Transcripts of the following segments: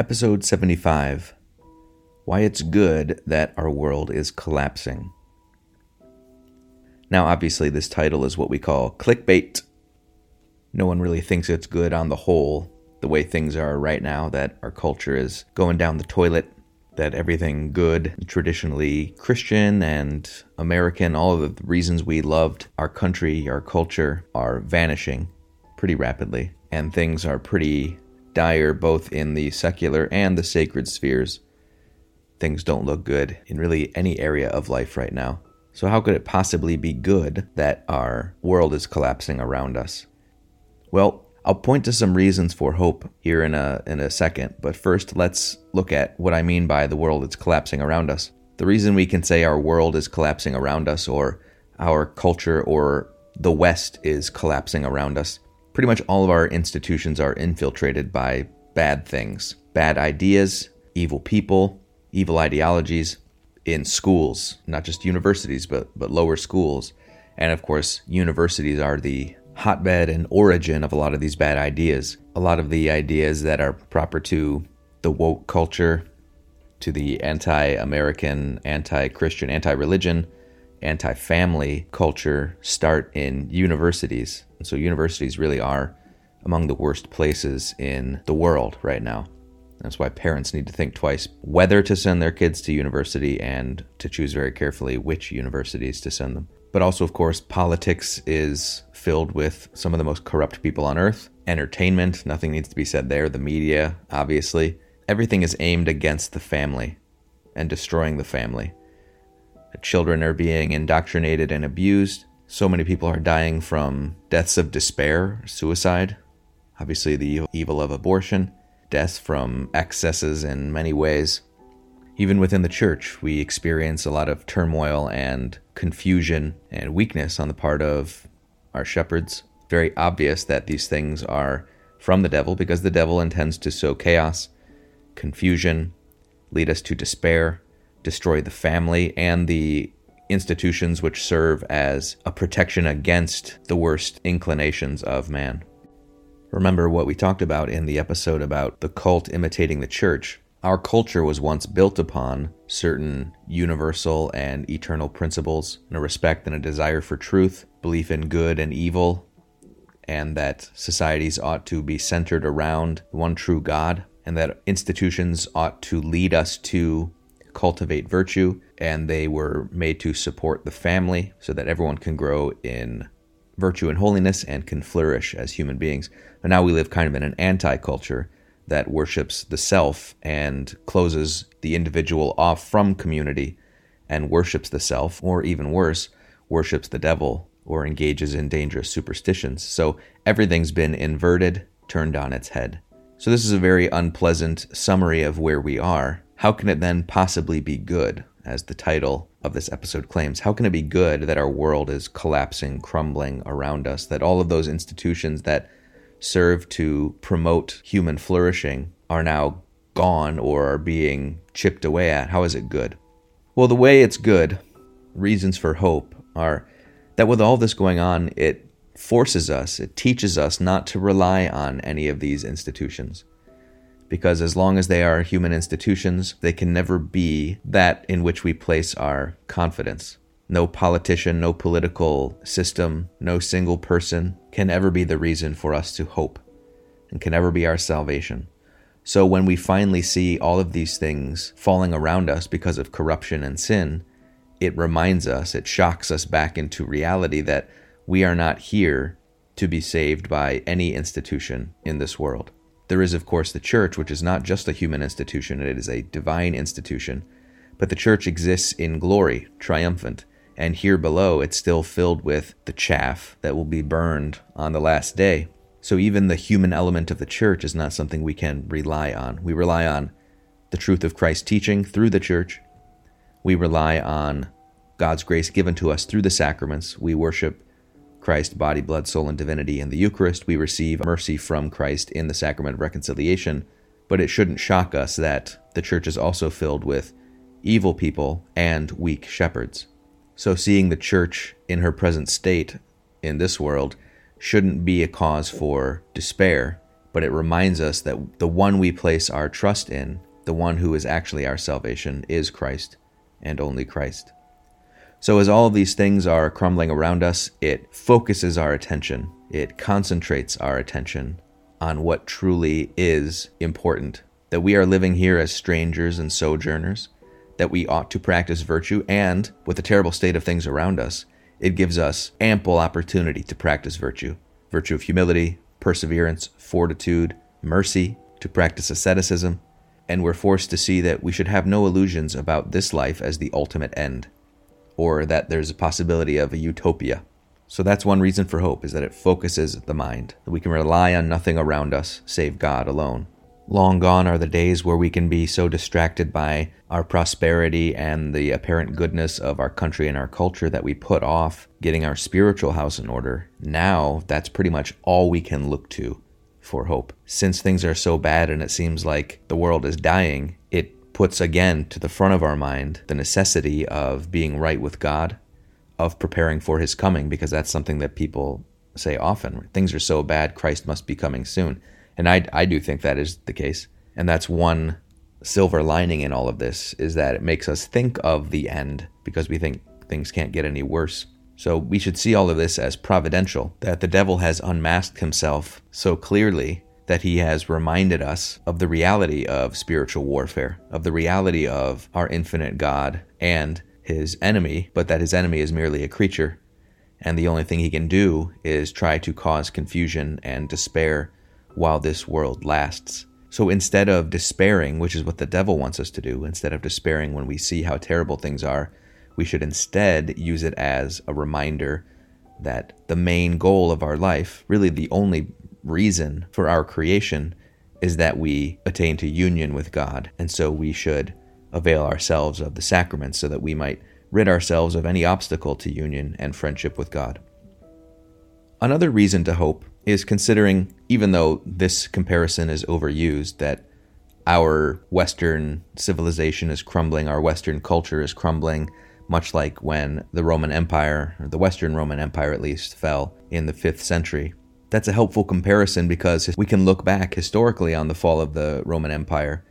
Episode 75 Why It's Good That Our World is Collapsing. Now, obviously, this title is what we call clickbait. No one really thinks it's good on the whole, the way things are right now, that our culture is going down the toilet, that everything good, traditionally Christian and American, all of the reasons we loved our country, our culture, are vanishing pretty rapidly. And things are pretty dire both in the secular and the sacred spheres. Things don't look good in really any area of life right now. So, how could it possibly be good that our world is collapsing around us? Well, I'll point to some reasons for hope here in a, in a second, but first let's look at what I mean by the world that's collapsing around us. The reason we can say our world is collapsing around us, or our culture, or the West is collapsing around us pretty much all of our institutions are infiltrated by bad things, bad ideas, evil people, evil ideologies in schools, not just universities, but, but lower schools. And of course, universities are the hotbed and origin of a lot of these bad ideas. A lot of the ideas that are proper to the woke culture, to the anti American, anti Christian, anti religion, anti family culture start in universities. And so universities really are among the worst places in the world right now. That's why parents need to think twice whether to send their kids to university and to choose very carefully which universities to send them. But also, of course, politics is filled with some of the most corrupt people on earth. Entertainment, nothing needs to be said there. The media, obviously. Everything is aimed against the family and destroying the family. Children are being indoctrinated and abused. So many people are dying from deaths of despair, suicide, obviously, the evil of abortion, deaths from excesses in many ways. Even within the church, we experience a lot of turmoil and confusion and weakness on the part of our shepherds. Very obvious that these things are from the devil because the devil intends to sow chaos, confusion, lead us to despair, destroy the family and the institutions which serve as a protection against the worst inclinations of man. Remember what we talked about in the episode about the cult imitating the church. Our culture was once built upon certain universal and eternal principles, and a respect and a desire for truth, belief in good and evil, and that societies ought to be centered around one true God, and that institutions ought to lead us to cultivate virtue, and they were made to support the family so that everyone can grow in virtue and holiness and can flourish as human beings. But now we live kind of in an anti culture that worships the self and closes the individual off from community and worships the self, or even worse, worships the devil or engages in dangerous superstitions. So everything's been inverted, turned on its head. So, this is a very unpleasant summary of where we are. How can it then possibly be good, as the title of this episode claims? How can it be good that our world is collapsing, crumbling around us, that all of those institutions that serve to promote human flourishing are now gone or are being chipped away at? How is it good? Well, the way it's good, reasons for hope, are that with all this going on, it forces us, it teaches us not to rely on any of these institutions because as long as they are human institutions, they can never be that in which we place our confidence. No politician, no political system, no single person can ever be the reason for us to hope and can ever be our salvation. So when we finally see all of these things falling around us because of corruption and sin, it reminds us, it shocks us back into reality that we are not here to be saved by any institution in this world. There is, of course, the church, which is not just a human institution, it is a divine institution. But the church exists in glory, triumphant, and here below it's still filled with the chaff that will be burned on the last day. So even the human element of the church is not something we can rely on. We rely on the truth of Christ's teaching through the church. We rely on God's grace given to us through the sacraments. We worship Christ, body, blood, soul, and divinity in the Eucharist. We receive mercy from Christ in the sacrament of reconciliation. But it shouldn't shock us that the church is also filled with evil people and weak shepherds. So seeing the church in her present state in this world shouldn't be a cause for despair, but it reminds us that the one we place our trust in, the one who is actually our salvation, is Christ and only Christ. So, as all of these things are crumbling around us, it focuses our attention, it concentrates our attention on what truly is important. That we are living here as strangers and sojourners, that we ought to practice virtue, and with the terrible state of things around us, it gives us ample opportunity to practice virtue. Virtue of humility, perseverance, fortitude, mercy, to practice asceticism, and we're forced to see that we should have no illusions about this life as the ultimate end, or that there's a possibility of a utopia. So that's one reason for hope is that it focuses the mind, that we can rely on nothing around us save God alone. Long gone are the days where we can be so distracted by our prosperity and the apparent goodness of our country and our culture that we put off getting our spiritual house in order. Now, that's pretty much all we can look to for hope. Since things are so bad and it seems like the world is dying, it puts again to the front of our mind the necessity of being right with God, of preparing for his coming, because that's something that people say often. Things are so bad, Christ must be coming soon. And I, I do think that is the case. And that's one silver lining in all of this is that it makes us think of the end because we think things can't get any worse. So we should see all of this as providential, that the devil has unmasked himself so clearly that he has reminded us of the reality of spiritual warfare, of the reality of our infinite God and his enemy, but that his enemy is merely a creature. And the only thing he can do is try to cause confusion and despair while this world lasts. So instead of despairing, which is what the devil wants us to do, instead of despairing when we see how terrible things are, we should instead use it as a reminder that the main goal of our life, really the only reason for our creation, is that we attain to union with God. And so we should avail ourselves of the sacraments so that we might rid ourselves of any obstacle to union and friendship with God. Another reason to hope is considering, even though this comparison is overused, that our Western civilization is crumbling, our Western culture is crumbling, much like when the Roman Empire, or the Western Roman Empire at least, fell in the 5th century. That's a helpful comparison because we can look back historically on the fall of the Roman Empire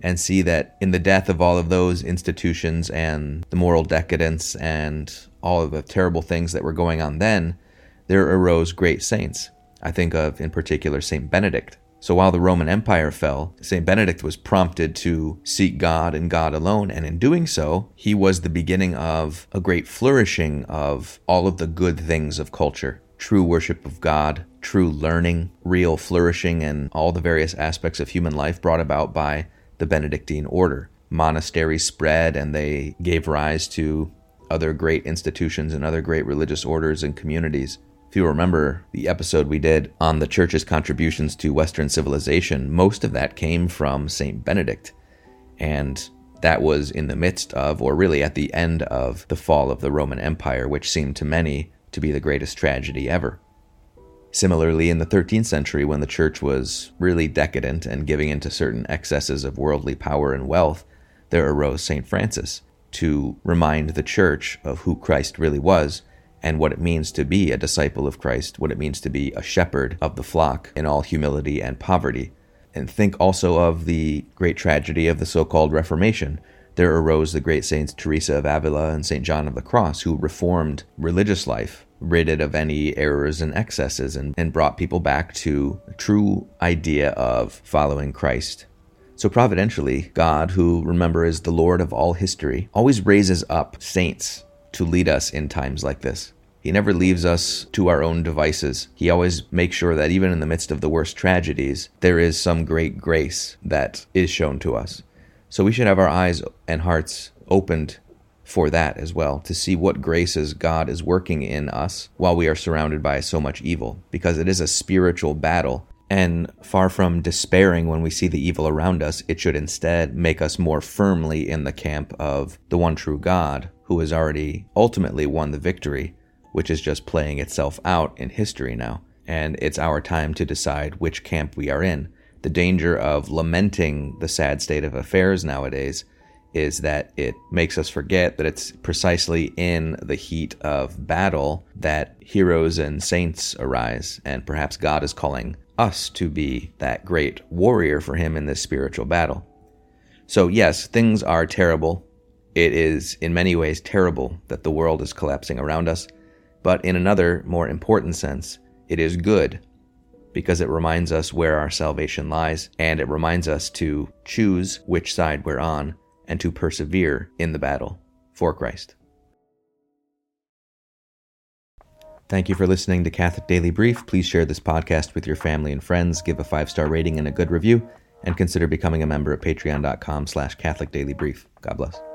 and see that in the death of all of those institutions and the moral decadence and all of the terrible things that were going on then, there arose great saints. I think of, in particular, St. Benedict. So while the Roman Empire fell, St. Benedict was prompted to seek God and God alone, and in doing so, he was the beginning of a great flourishing of all of the good things of culture true worship of God, true learning, real flourishing, and all the various aspects of human life brought about by the Benedictine order. Monasteries spread, and they gave rise to other great institutions and other great religious orders and communities. If you remember the episode we did on the church's contributions to Western civilization, most of that came from St. Benedict. And that was in the midst of, or really at the end of, the fall of the Roman Empire, which seemed to many to be the greatest tragedy ever. Similarly, in the 13th century, when the church was really decadent and giving into certain excesses of worldly power and wealth, there arose St. Francis to remind the church of who Christ really was and what it means to be a disciple of Christ, what it means to be a shepherd of the flock in all humility and poverty. And think also of the great tragedy of the so called Reformation. There arose the great saints Teresa of Avila and St. John of the Cross, who reformed religious life, rid it of any errors and excesses, and, and brought people back to a true idea of following Christ. So, providentially, God, who remember is the Lord of all history, always raises up saints to lead us in times like this. He never leaves us to our own devices. He always makes sure that even in the midst of the worst tragedies, there is some great grace that is shown to us. So we should have our eyes and hearts opened for that as well, to see what graces God is working in us while we are surrounded by so much evil, because it is a spiritual battle. And far from despairing when we see the evil around us, it should instead make us more firmly in the camp of the one true God, who has already ultimately won the victory, which is just playing itself out in history now. And it's our time to decide which camp we are in. The danger of lamenting the sad state of affairs nowadays is that it makes us forget that it's precisely in the heat of battle that heroes and saints arise, and perhaps God is calling us to be that great warrior for him in this spiritual battle. So, yes, things are terrible. It is in many ways terrible that the world is collapsing around us, but in another, more important sense, it is good because it reminds us where our salvation lies and it reminds us to choose which side we're on and to persevere in the battle for Christ. Thank you for listening to Catholic Daily Brief. Please share this podcast with your family and friends, give a five-star rating and a good review, and consider becoming a member at patreon.com slash Catholic Daily Brief. God bless.